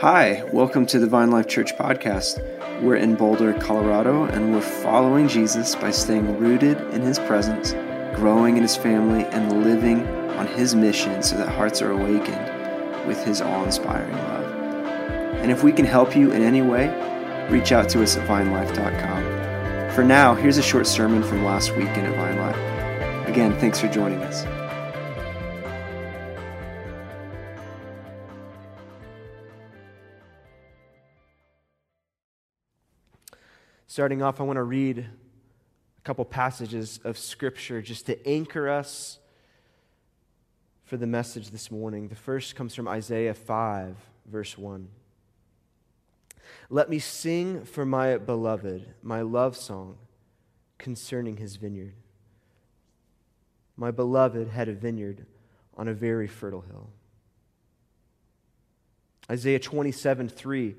Hi, welcome to the Vine Life Church podcast. We're in Boulder, Colorado, and we're following Jesus by staying rooted in his presence, growing in his family, and living on his mission so that hearts are awakened with his awe inspiring love. And if we can help you in any way, reach out to us at vinelife.com. For now, here's a short sermon from last weekend at Vine Life. Again, thanks for joining us. Starting off, I want to read a couple passages of Scripture just to anchor us for the message this morning. The first comes from Isaiah 5, verse 1. Let me sing for my beloved my love song concerning his vineyard. My beloved had a vineyard on a very fertile hill. Isaiah 27, 3.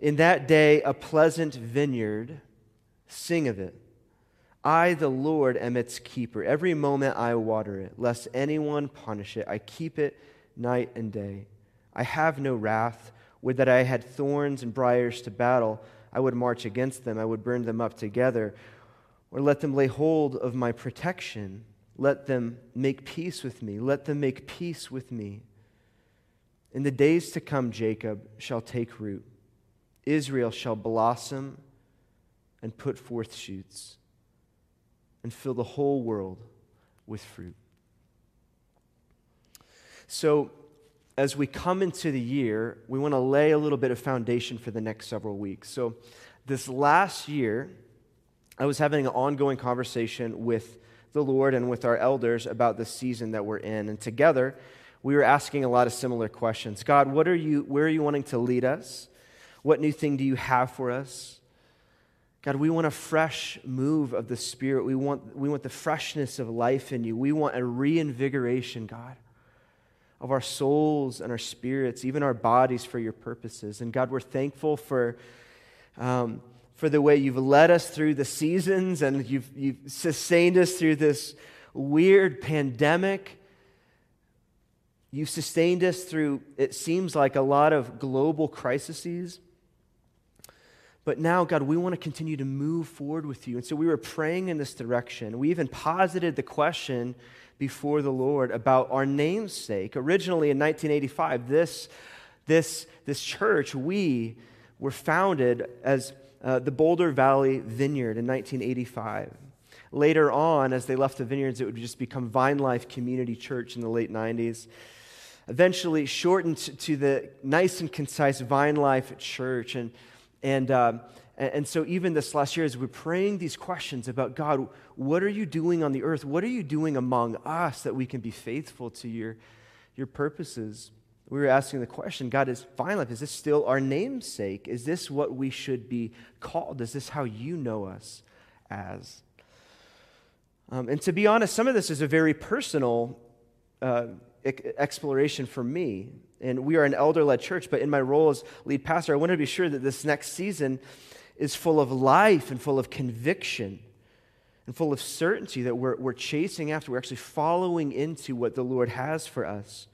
In that day, a pleasant vineyard, sing of it. I, the Lord, am its keeper. Every moment I water it, lest anyone punish it. I keep it night and day. I have no wrath. Would that I had thorns and briers to battle. I would march against them. I would burn them up together. Or let them lay hold of my protection. Let them make peace with me. Let them make peace with me. In the days to come, Jacob shall take root Israel shall blossom and put forth shoots and fill the whole world with fruit. So, as we come into the year, we want to lay a little bit of foundation for the next several weeks. So, this last year, I was having an ongoing conversation with the Lord and with our elders about the season that we're in. And together, we were asking a lot of similar questions. God, what are you, where are you wanting to lead us? What new thing do you have for us? God, we want a fresh move of the Spirit. We want, we want the freshness of life in you. We want a reinvigoration, God, of our souls and our spirits, even our bodies for your purposes. And God, we're thankful for, um, for the way you've led us through the seasons and you've, you've sustained us through this weird pandemic. You've sustained us through, it seems like, a lot of global crises. But now, God, we want to continue to move forward with you. And so we were praying in this direction. We even posited the question before the Lord about our namesake. Originally in 1985, this, this, this church, we were founded as uh, the Boulder Valley Vineyard in 1985. Later on, as they left the vineyards, it would just become Vine Life Community Church in the late 90s. Eventually, shortened to the nice and concise Vine Life Church. And and, um, and so, even this last year, as we're praying these questions about God, what are you doing on the earth? What are you doing among us that we can be faithful to your, your purposes? We were asking the question God, is Vine Life, is this still our namesake? Is this what we should be called? Is this how you know us as? Um, and to be honest, some of this is a very personal uh, exploration for me. And we are an elder led church, but in my role as lead pastor, I want to be sure that this next season is full of life and full of conviction and full of certainty that we're, we're chasing after. We're actually following into what the Lord has for us.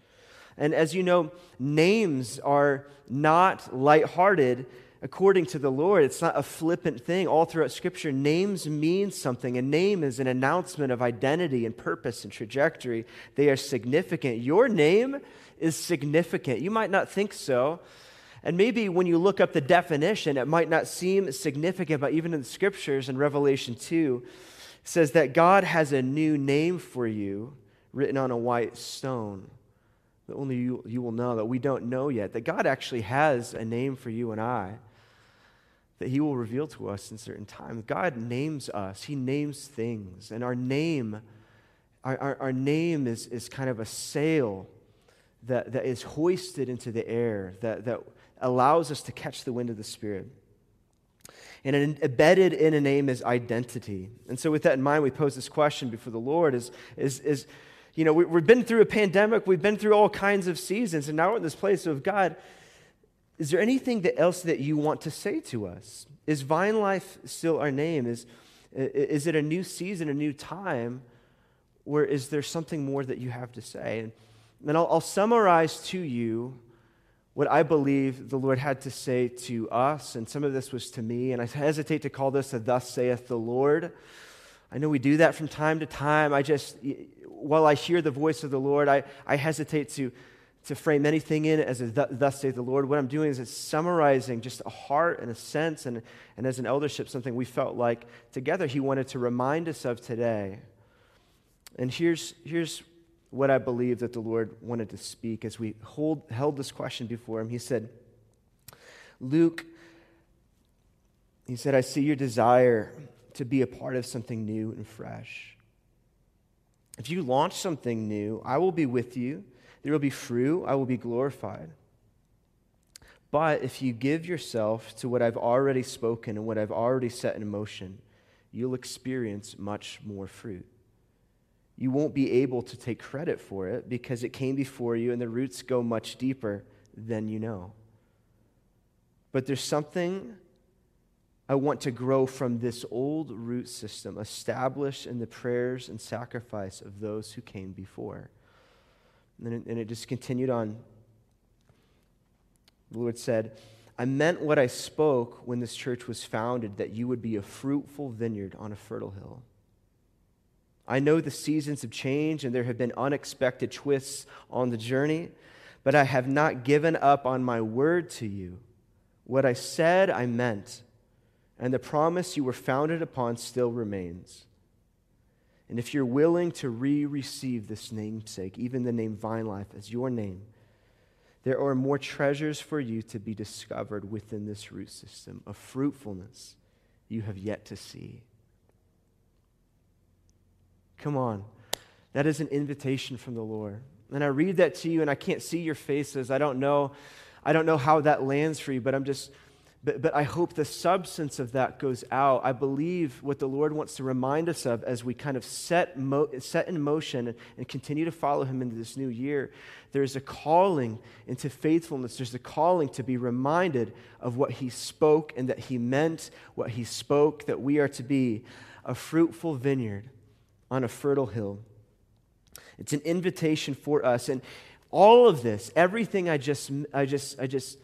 And as you know, names are not lighthearted according to the Lord. It's not a flippant thing. All throughout Scripture, names mean something. A name is an announcement of identity and purpose and trajectory. They are significant. Your name is significant. You might not think so. And maybe when you look up the definition, it might not seem significant, but even in the Scriptures in Revelation 2, says that God has a new name for you written on a white stone that only you, you will know, that we don't know yet, that God actually has a name for you and I that He will reveal to us in certain times. God names us, He names things. And our name, our, our, our, name is, is kind of a sail that, that is hoisted into the air, that, that allows us to catch the wind of the Spirit. And embedded in a name is identity. And so, with that in mind, we pose this question before the Lord is, is, is you know, we, have been through a pandemic, we've been through all kinds of seasons, and now we're in this place of God is there anything that else that you want to say to us? Is Vine Life still our name? Is, is it a new season, a new time? Or is there something more that you have to say? And, and I'll, I'll summarize to you what I believe the Lord had to say to us, and some of this was to me, and I hesitate to call this a thus saith the Lord. I know we do that from time to time. I just, while I hear the voice of the Lord, I, I hesitate to, to frame anything in as a thus saith the Lord. What I'm doing is it's summarizing just a heart and a sense, and, and as an eldership, something we felt like together He wanted to remind us of today. And here's, here's what I believe that the Lord wanted to speak as we hold, held this question before him. He said, Luke, he said, I see your desire to be a part of something new and fresh. If you launch something new, I will be with you. There will be fruit. I will be glorified. But if you give yourself to what I've already spoken and what I've already set in motion, you'll experience much more fruit you won't be able to take credit for it because it came before you and the roots go much deeper than you know. But there's something I want to grow from this old root system established in the prayers and sacrifice of those who came before. And it, and it just continued on. The Lord said, I meant what I spoke when this church was founded that you would be a fruitful vineyard on a fertile hill. I know the seasons have changed and there have been unexpected twists on the journey, but I have not given up on my word to you. What I said, I meant, and the promise you were founded upon still remains. And if you're willing to re receive this namesake, even the name Vine Life, as your name, there are more treasures for you to be discovered within this root system of fruitfulness you have yet to see. Come on. That is an invitation from the Lord. And I read that to you, and I can't see your faces. I don't know. I don't know how that lands for you, but I'm just, but, but I hope the substance of that goes out. I believe what the Lord wants to remind us of as we kind of set, mo- set in motion and, and continue to follow Him into this new year. There's a calling into faithfulness. There's a calling to be reminded of what He spoke and that He meant what He spoke, that we are to be a fruitful vineyard on a fertile hill. It's an invitation for us. And all of this, everything I just, I just, I just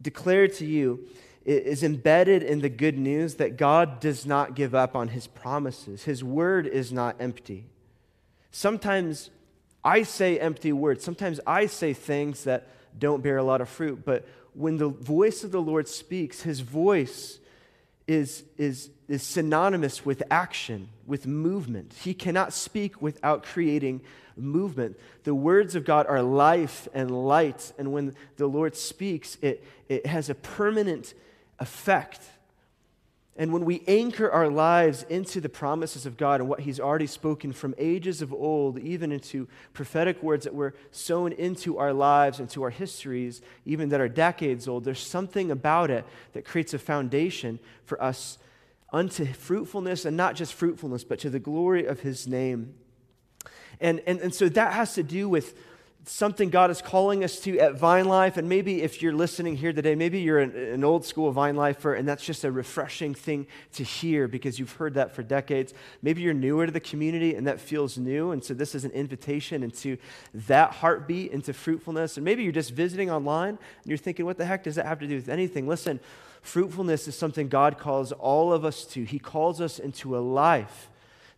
declared to you, is embedded in the good news that God does not give up on his promises. His word is not empty. Sometimes I say empty words. Sometimes I say things that don't bear a lot of fruit. But when the voice of the Lord speaks, his voice is, is, is synonymous with action, with movement. He cannot speak without creating movement. The words of God are life and light, and when the Lord speaks, it, it has a permanent effect. And when we anchor our lives into the promises of God and what He's already spoken from ages of old, even into prophetic words that were sown into our lives, into our histories, even that are decades old, there's something about it that creates a foundation for us unto fruitfulness, and not just fruitfulness, but to the glory of His name. And, and, and so that has to do with something God is calling us to at Vine Life. And maybe if you're listening here today, maybe you're an, an, old school Vine Lifer, and that's just a refreshing thing to hear because you've heard that for decades. Maybe you're newer to the community and that feels new. And so this is an invitation into that heartbeat, into fruitfulness. And maybe you're just visiting online and you're thinking, what the heck does that have to do with anything? Listen, fruitfulness is something God calls all of us to. He calls us into a life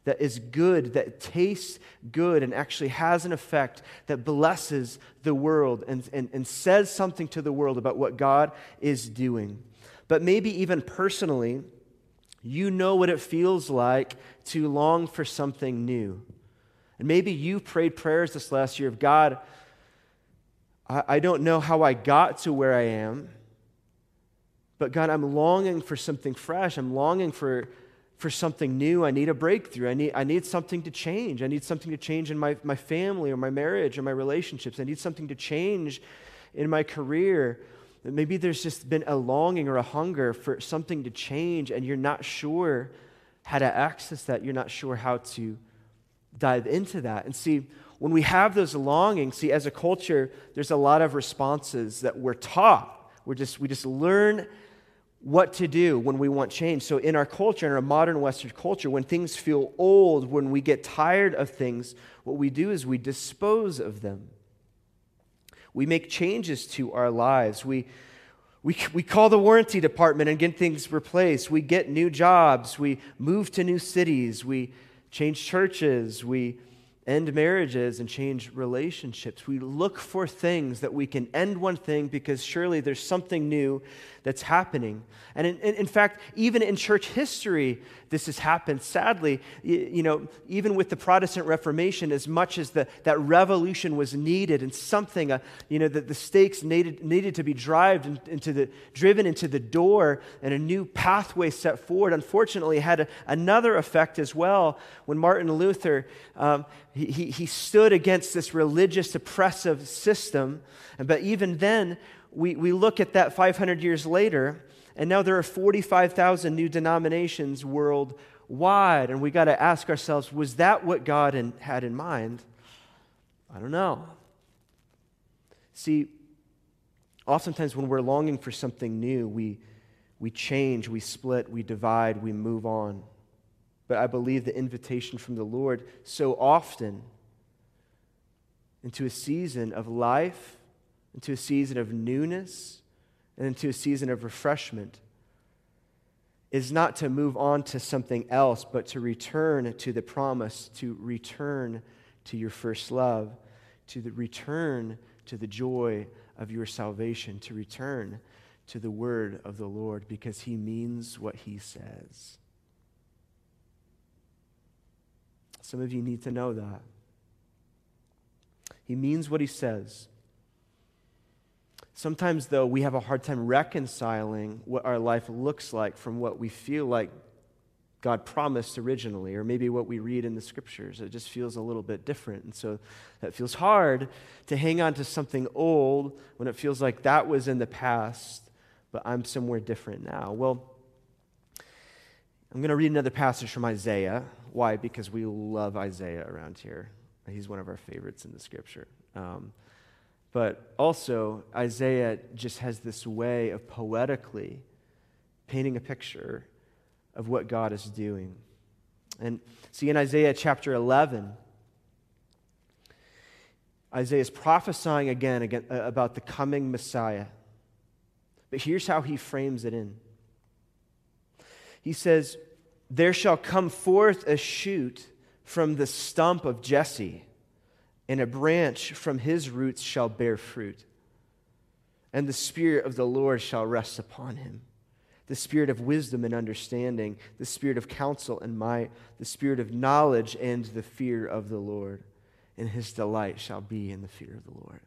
that is good, that tastes good, and actually has an effect that blesses the world and, and, and says something to the world about what God is doing. But maybe even personally, you know what it feels like to long for something new. And maybe you prayed prayers this last year of God, I, I don't know how I got to where I am, but God, I'm longing for something fresh. I'm longing for for something new. I need a breakthrough. I need, I need something to change. I need something to change in my, my family or my marriage or my relationships. I need something to change in my career. Maybe there's just been a longing or a hunger for something to change, and you're not sure how to access that. You're not sure how to dive into that. And see, when we have those longings, see, as a culture, there's a lot of responses that we're taught. We're just, we just learn what to do when we want change. So, in our culture, in our modern Western culture, when things feel old, when we get tired of things, what we do is we dispose of them. We make changes to our lives. We, we, we call the warranty department and get things replaced. We get new jobs. We move to new cities. We change churches. We end marriages and change relationships. We look for things that we can end one thing because surely there's something new that's happening. And in, in, in, fact, even in church history, this has happened. Sadly, you, you, know, even with the Protestant Reformation, as much as the, that revolution was needed and something, uh, you know, that the stakes needed, needed to be driven into the, driven into the door and a new pathway set forward, unfortunately, had a, another effect as well when Martin Luther, um, he, he, stood against this religious oppressive system. But even then, we, we look at that 500 years later, and now there are 45,000 new denominations worldwide. And we got to ask ourselves was that what God in, had in mind? I don't know. See, oftentimes when we're longing for something new, we, we change, we split, we divide, we move on. But I believe the invitation from the Lord so often into a season of life into a season of newness and into a season of refreshment is not to move on to something else, but to return to the promise, to return to your first love, to the return to the joy of your salvation, to return to the word of the Lord because he means what he says. Some of you need to know that. He means what he says. Sometimes, though, we have a hard time reconciling what our life looks like from what we feel like God promised originally, or maybe what we read in the scriptures. It just feels a little bit different. And so that feels hard to hang on to something old when it feels like that was in the past, but I'm somewhere different now. Well, I'm going to read another passage from Isaiah. Why? Because we love Isaiah around here. He's one of our favorites in the scripture. Um, but also, Isaiah just has this way of poetically painting a picture of what God is doing. And see, in Isaiah chapter 11, Isaiah is prophesying again, again uh, about the coming Messiah. But here's how he frames it in He says, There shall come forth a shoot from the stump of Jesse and a branch from his roots shall bear fruit. And the Spirit of the Lord shall rest upon him the Spirit of wisdom and understanding, the Spirit of counsel and might, the Spirit of knowledge and the fear of the Lord. And his delight shall be in the fear of the Lord.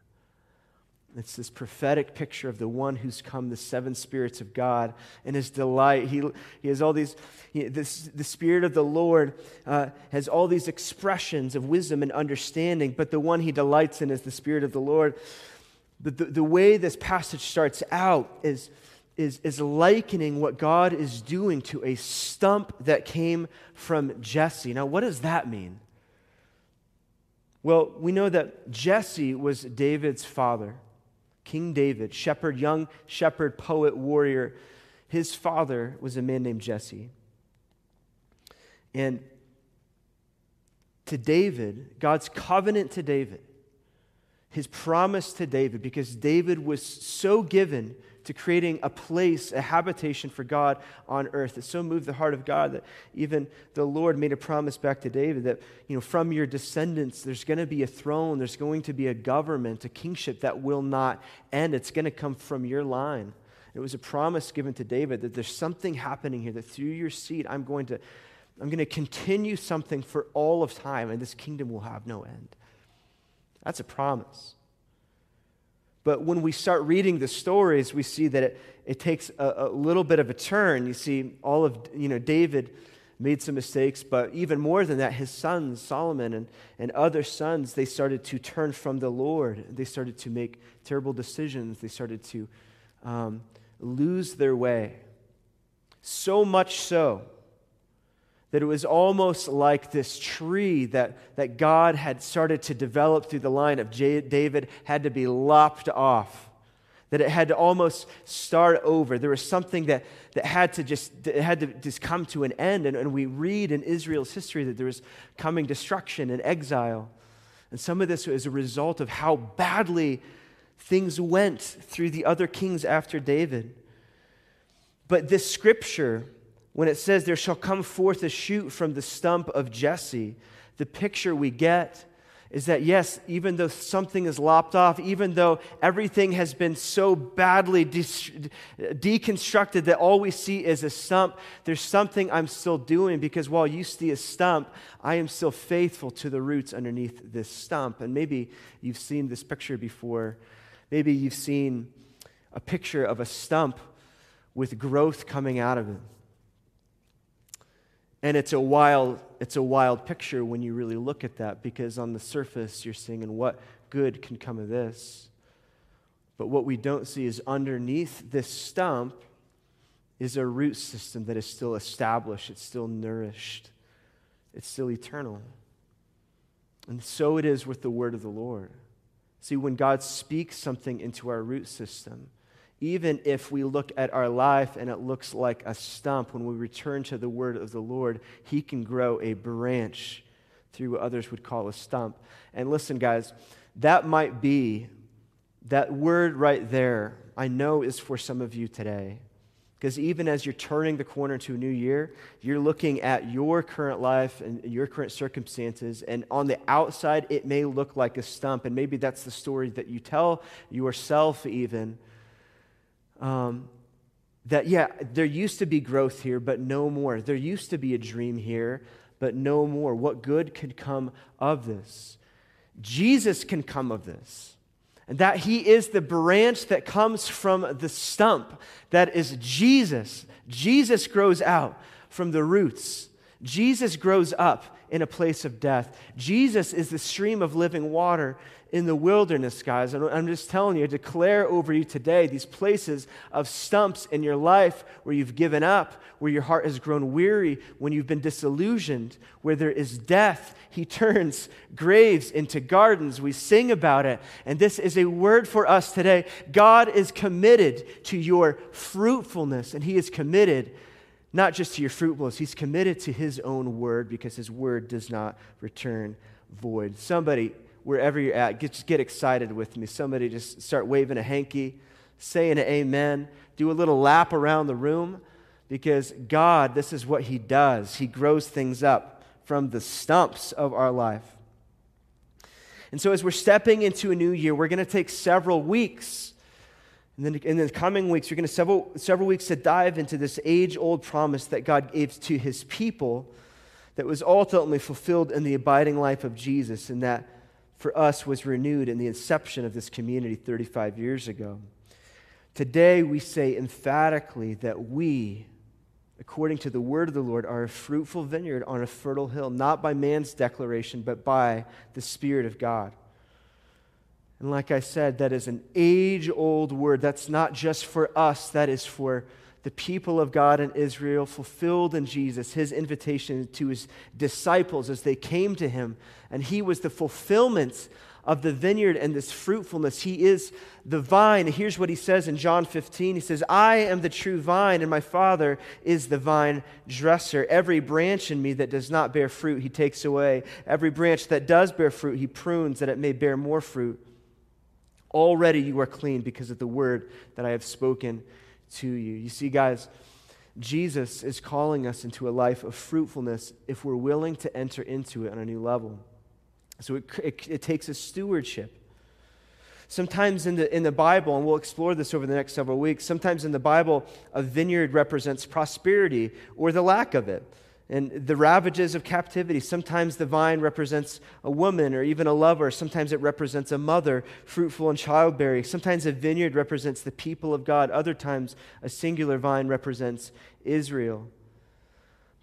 It's this prophetic picture of the one who's come, the seven spirits of God, and his delight. He, he has all these, he, this, the Spirit of the Lord uh, has all these expressions of wisdom and understanding, but the one he delights in is the Spirit of the Lord. The, the, the way this passage starts out is, is, is likening what God is doing to a stump that came from Jesse. Now, what does that mean? Well, we know that Jesse was David's father. King David, shepherd, young shepherd, poet, warrior. His father was a man named Jesse. And to David, God's covenant to David, his promise to David, because David was so given to creating a place, a habitation for God on earth. It so moved the heart of God that even the Lord made a promise back to David that, you know, from your descendants, there's going to be a throne, there's going to be a government, a kingship that will not end. It's going to come from your line. It was a promise given to David that there's something happening here, that through your seed, I'm going to. I'm going to continue something for all of time, and this kingdom will have no end. That's a promise. But when we start reading the stories, we see that it, it takes a, a, little bit of a turn. You see, all of, you know, David made some mistakes, but even more than that, his sons, Solomon and, and other sons, they started to turn from the Lord. They started to make terrible decisions. They started to um, lose their way. So much so that it was almost like this tree that, that God had started to develop through the line of J- David had to be lopped off. That it had to almost start over. There was something that, that had to just it had to just come to an end. And, and we read in Israel's history that there was coming destruction and exile. And some of this was a result of how badly Things went through the other kings after David. But this scripture, when it says, There shall come forth a shoot from the stump of Jesse, the picture we get is that yes, even though something is lopped off, even though everything has been so badly de- deconstructed that all we see is a stump, there's something I'm still doing because while you see a stump, I am still faithful to the roots underneath this stump. And maybe you've seen this picture before. Maybe you've seen a picture of a stump with growth coming out of it. And it's a wild, it's a wild picture when you really look at that because on the surface you're seeing, and what good can come of this? But what we don't see is underneath this stump is a root system that is still established, it's still nourished, it's still eternal. And so it is with the word of the Lord. See, when God speaks something into our root system, even if we look at our life and it looks like a stump, when we return to the word of the Lord, He can grow a branch through what others would call a stump. And listen, guys, that might be, that word right there, I know is for some of you today. Because even as you're turning the corner to a new year, you're looking at your current life and your current circumstances. And on the outside, it may look like a stump. And maybe that's the story that you tell yourself, even. Um, that, yeah, there used to be growth here, but no more. There used to be a dream here, but no more. What good could come of this? Jesus can come of this. And that he is the branch that comes from the stump. That is Jesus. Jesus grows out from the roots. Jesus grows up in a place of death. Jesus is the stream of living water in the wilderness, guys. I'm just telling you, declare over you today these places of stumps in your life where you've given up, where your heart has grown weary, when you've been disillusioned, where there is death. He turns graves into gardens. We sing about it. And this is a word for us today. God is committed to your fruitfulness, and He is committed not just to your fruitfulness, He's committed to His own word because His word does not return void. Somebody wherever you're at, get, just get excited with me. Somebody just start waving a hanky, saying an amen, do a little lap around the room because God, this is what He does. He grows things up from the stumps of our life. And so, as we're stepping into a new year, we're going to take several weeks. And then in the coming weeks, you're going to several, several weeks to dive into this age old promise that God gave to his people that was ultimately fulfilled in the abiding life of Jesus, and that for us was renewed in the inception of this community 35 years ago. Today, we say emphatically that we, according to the word of the Lord, are a fruitful vineyard on a fertile hill, not by man's declaration, but by the Spirit of God. And like I said, that is an age old word. That's not just for us, that is for the people of God in Israel, fulfilled in Jesus, his invitation to his disciples as they came to him. And he was the fulfillment of the vineyard and this fruitfulness. He is the vine. Here's what he says in John 15 He says, I am the true vine, and my Father is the vine dresser. Every branch in me that does not bear fruit, he takes away. Every branch that does bear fruit, he prunes that it may bear more fruit. Already you are clean because of the word that I have spoken to you. You see, guys, Jesus is calling us into a life of fruitfulness if we're willing to enter into it on a new level. So it, it, it, takes a stewardship. Sometimes in the, in the Bible, and we'll explore this over the next several weeks, sometimes in the Bible, a vineyard represents prosperity or the lack of it and the ravages of captivity. Sometimes the vine represents a woman or even a lover. Sometimes it represents a mother, fruitful and childbearing. Sometimes a vineyard represents the people of God. Other times, a singular vine represents Israel.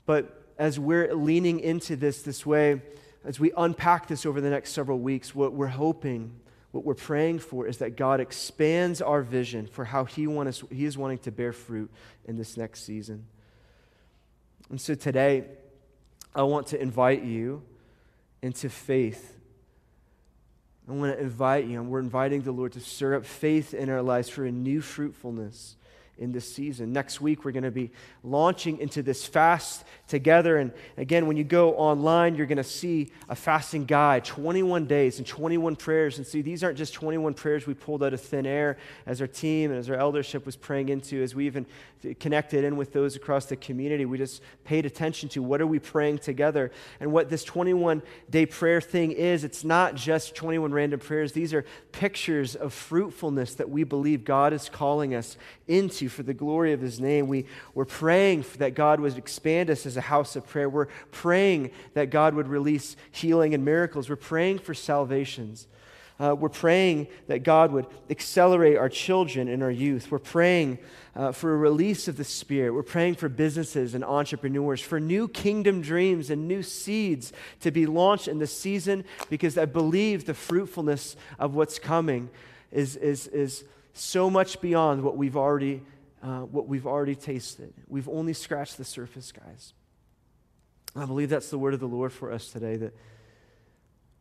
But as we're leaning into this this way, as we unpack this over the next several weeks, what we're hoping, what we're praying for is that God expands our vision for how He, want us, he is wanting to bear fruit in this next season. And so today, I want to invite you into faith. I want to invite you, and we're inviting the Lord to stir up faith in our lives for a new fruitfulness in this season. Next week, we're going to be launching into this fast together. And again, when you go online, you're going to see a fasting guide 21 days and 21 prayers. And see, these aren't just 21 prayers we pulled out of thin air as our team and as our eldership was praying into, as we even connected in with those across the community. We just paid attention to what are we praying together. And what this 21 day prayer thing is, it's not just 21 random prayers, these are pictures of fruitfulness that we believe God is calling us into for the glory of His name. We, we're praying that God would expand us as a house of prayer. We're praying that God would release healing and miracles. We're praying for salvations. Uh, we're praying that God would accelerate our children and our youth. We're praying uh, for a release of the Spirit. We're praying for businesses and entrepreneurs, for new kingdom dreams and new seeds to be launched in the season because I believe the fruitfulness of what's coming is, is, is so much beyond what we've already, uh, what we've already tasted. We've only scratched the surface, guys. I believe that's the word of the Lord for us today that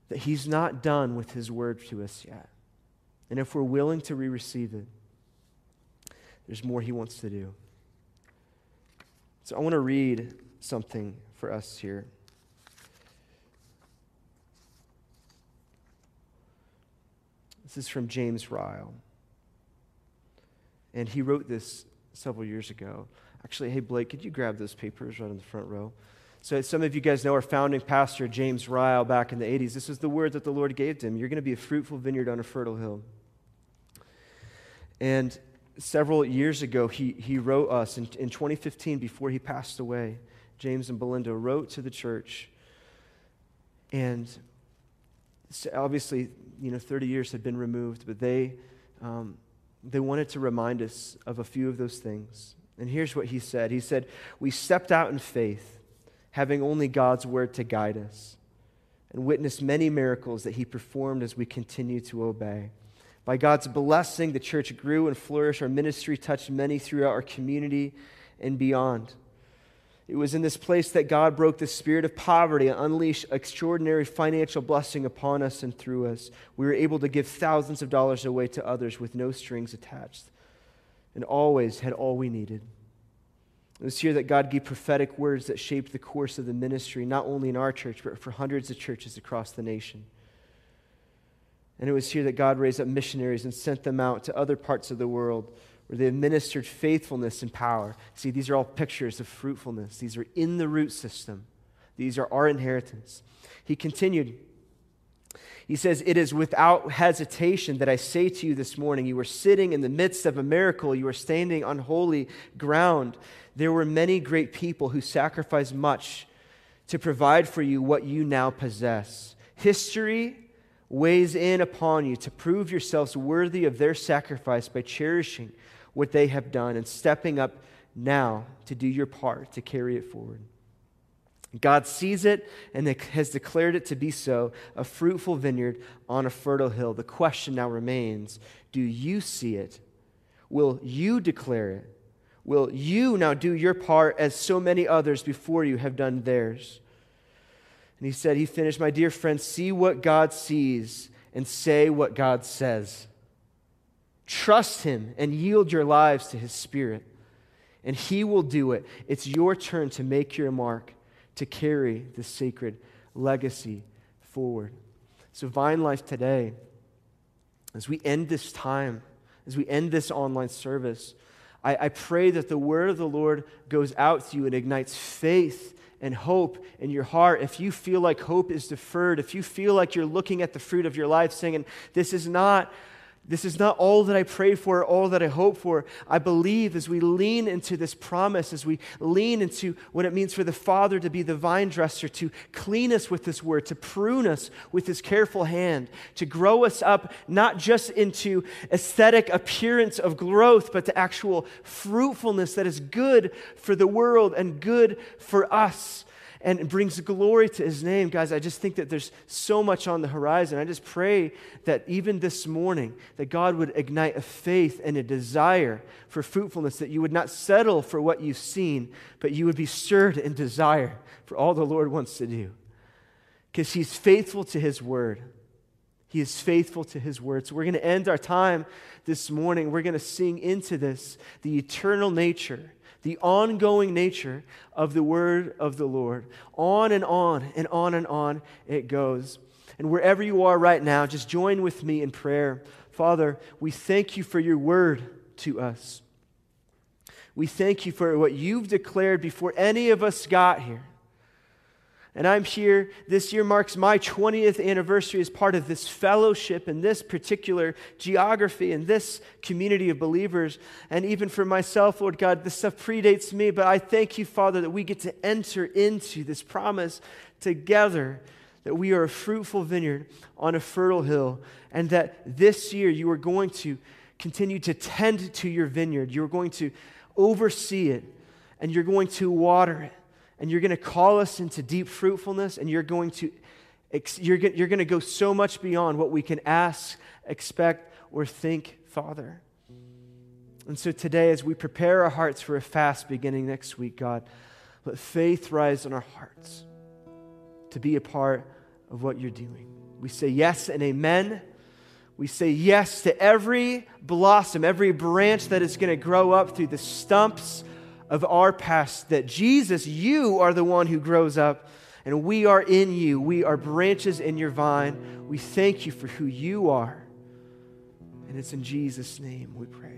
that He's not done with His word to us yet. And if we're willing to re receive it, there's more He wants to do. So I want to read something for us here. This is from James Ryle. And he wrote this several years ago. Actually, hey, Blake, could you grab those papers right in the front row? So, some of you guys know our founding pastor, James Ryle, back in the 80s. This is the word that the Lord gave to him You're going to be a fruitful vineyard on a fertile hill. And several years ago, he, he wrote us in, in 2015, before he passed away, James and Belinda wrote to the church. And obviously, you know, 30 years had been removed, but they, um, they wanted to remind us of a few of those things. And here's what he said He said, We stepped out in faith having only God's word to guide us, and witnessed many miracles that he performed as we continue to obey. By God's blessing, the church grew and flourished. Our ministry touched many throughout our community and beyond. It was in this place that God broke the spirit of poverty and unleashed extraordinary financial blessing upon us and through us. We were able to give thousands of dollars away to others with no strings attached and always had all we needed. It was here that God gave prophetic words that shaped the course of the ministry, not only in our church, but for hundreds of churches across the nation. And it was here that God raised up missionaries and sent them out to other parts of the world where they administered faithfulness and power. See, these are all pictures of fruitfulness. These are in the root system, these are our inheritance. He continued. He says, It is without hesitation that I say to you this morning, you are sitting in the midst of a miracle, you are standing on holy ground. There were many great people who sacrificed much to provide for you what you now possess. History weighs in upon you to prove yourselves worthy of their sacrifice by cherishing what they have done and stepping up now to do your part to carry it forward. God sees it and has declared it to be so a fruitful vineyard on a fertile hill. The question now remains do you see it? Will you declare it? will you now do your part as so many others before you have done theirs? And he said, He finished, My dear friends, see what God sees and say what God says. Trust Him and yield your lives to His Spirit, and He will do it. It's your turn to make your mark, to carry the sacred legacy forward. So, Vine Life today, as we end this time, as we end this online service, I, I pray that the word of the Lord goes out to you and ignites faith and hope in your heart. If you feel like hope is deferred, if you feel like you're looking at the fruit of your life saying, This is not this is not all that I pray for, all that I hope for. I believe as we lean into this promise, as we lean into what it means for the Father to be the vine dresser, to clean us with His word, to prune us with His careful hand, to grow us up not just into aesthetic appearance of growth, but to actual fruitfulness that is good for the world and good for us and brings glory to his name. Guys, I just think that there's so much on the horizon. I just pray that even this morning, that God would ignite a faith and a desire for fruitfulness, that you would not settle for what you've seen, but you would be stirred in desire for all the Lord wants to do. Because he's faithful to his word. He is faithful to his word. So we're going to end our time this morning. We're going to sing into this the eternal nature, the ongoing nature of the word of the Lord. On and on and on and on it goes. And wherever you are right now, just join with me in prayer. Father, we thank you for your word to us. We thank you for what you've declared before any of us got here. And I'm here, this year marks my 20th anniversary as part of this fellowship in this particular geography and this community of believers. And even for myself, Lord God, this stuff predates me, but I thank you, Father, that we get to enter into this promise together that we are a fruitful vineyard on a fertile hill, and that this year you are going to continue to tend to your vineyard. You're going to oversee it, and you're going to water it and you're going to call us into deep fruitfulness, and you're going to you're, you're going to go so much beyond what we can ask, expect, or think, Father. And so today, as we prepare our hearts for a fast beginning next week, God, let faith rise in our hearts to be a part of what you're doing. We say yes and amen. We say yes to every blossom, every branch that is going to grow up through the stumps of our past that Jesus, you are the one who grows up, and we are in you. We are branches in your vine. We thank you for who you are. And it's in Jesus' name we pray.